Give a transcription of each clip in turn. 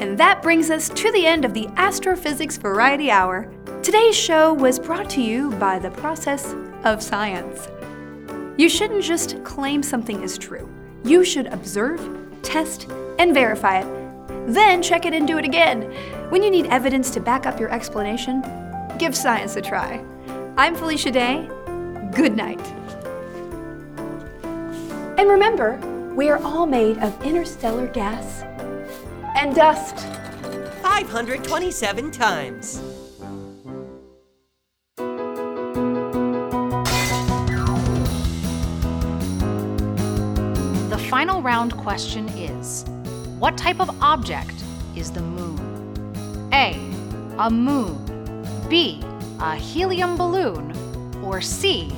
And that brings us to the end of the Astrophysics Variety Hour. Today's show was brought to you by the process of science. You shouldn't just claim something is true. You should observe, test, and verify it. Then check it and do it again. When you need evidence to back up your explanation, give science a try. I'm Felicia Day. Good night. And remember, we are all made of interstellar gas and dust. 527 times. The final round question is What type of object is the moon? A. A moon. B. A helium balloon. Or C.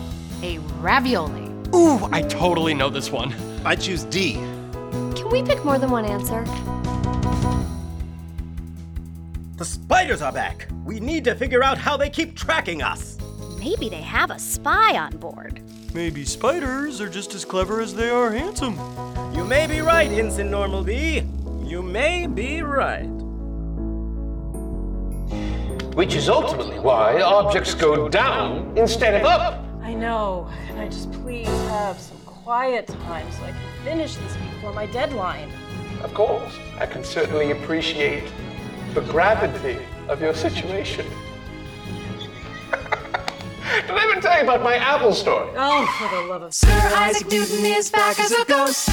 A ravioli. Ooh, I totally know this one. I choose D. Can we pick more than one answer? The spiders are back. We need to figure out how they keep tracking us. Maybe they have a spy on board. Maybe spiders are just as clever as they are handsome. You may be right, Ensign Normal B. You may be right. Which is ultimately why objects go down instead of up. I know. Can I just please have some quiet time so I can finish this before my deadline? Of course, I can certainly appreciate the gravity of your situation. Did I even tell you about my Apple story? Oh, for the love of Sir Isaac Newton is back as a ghost.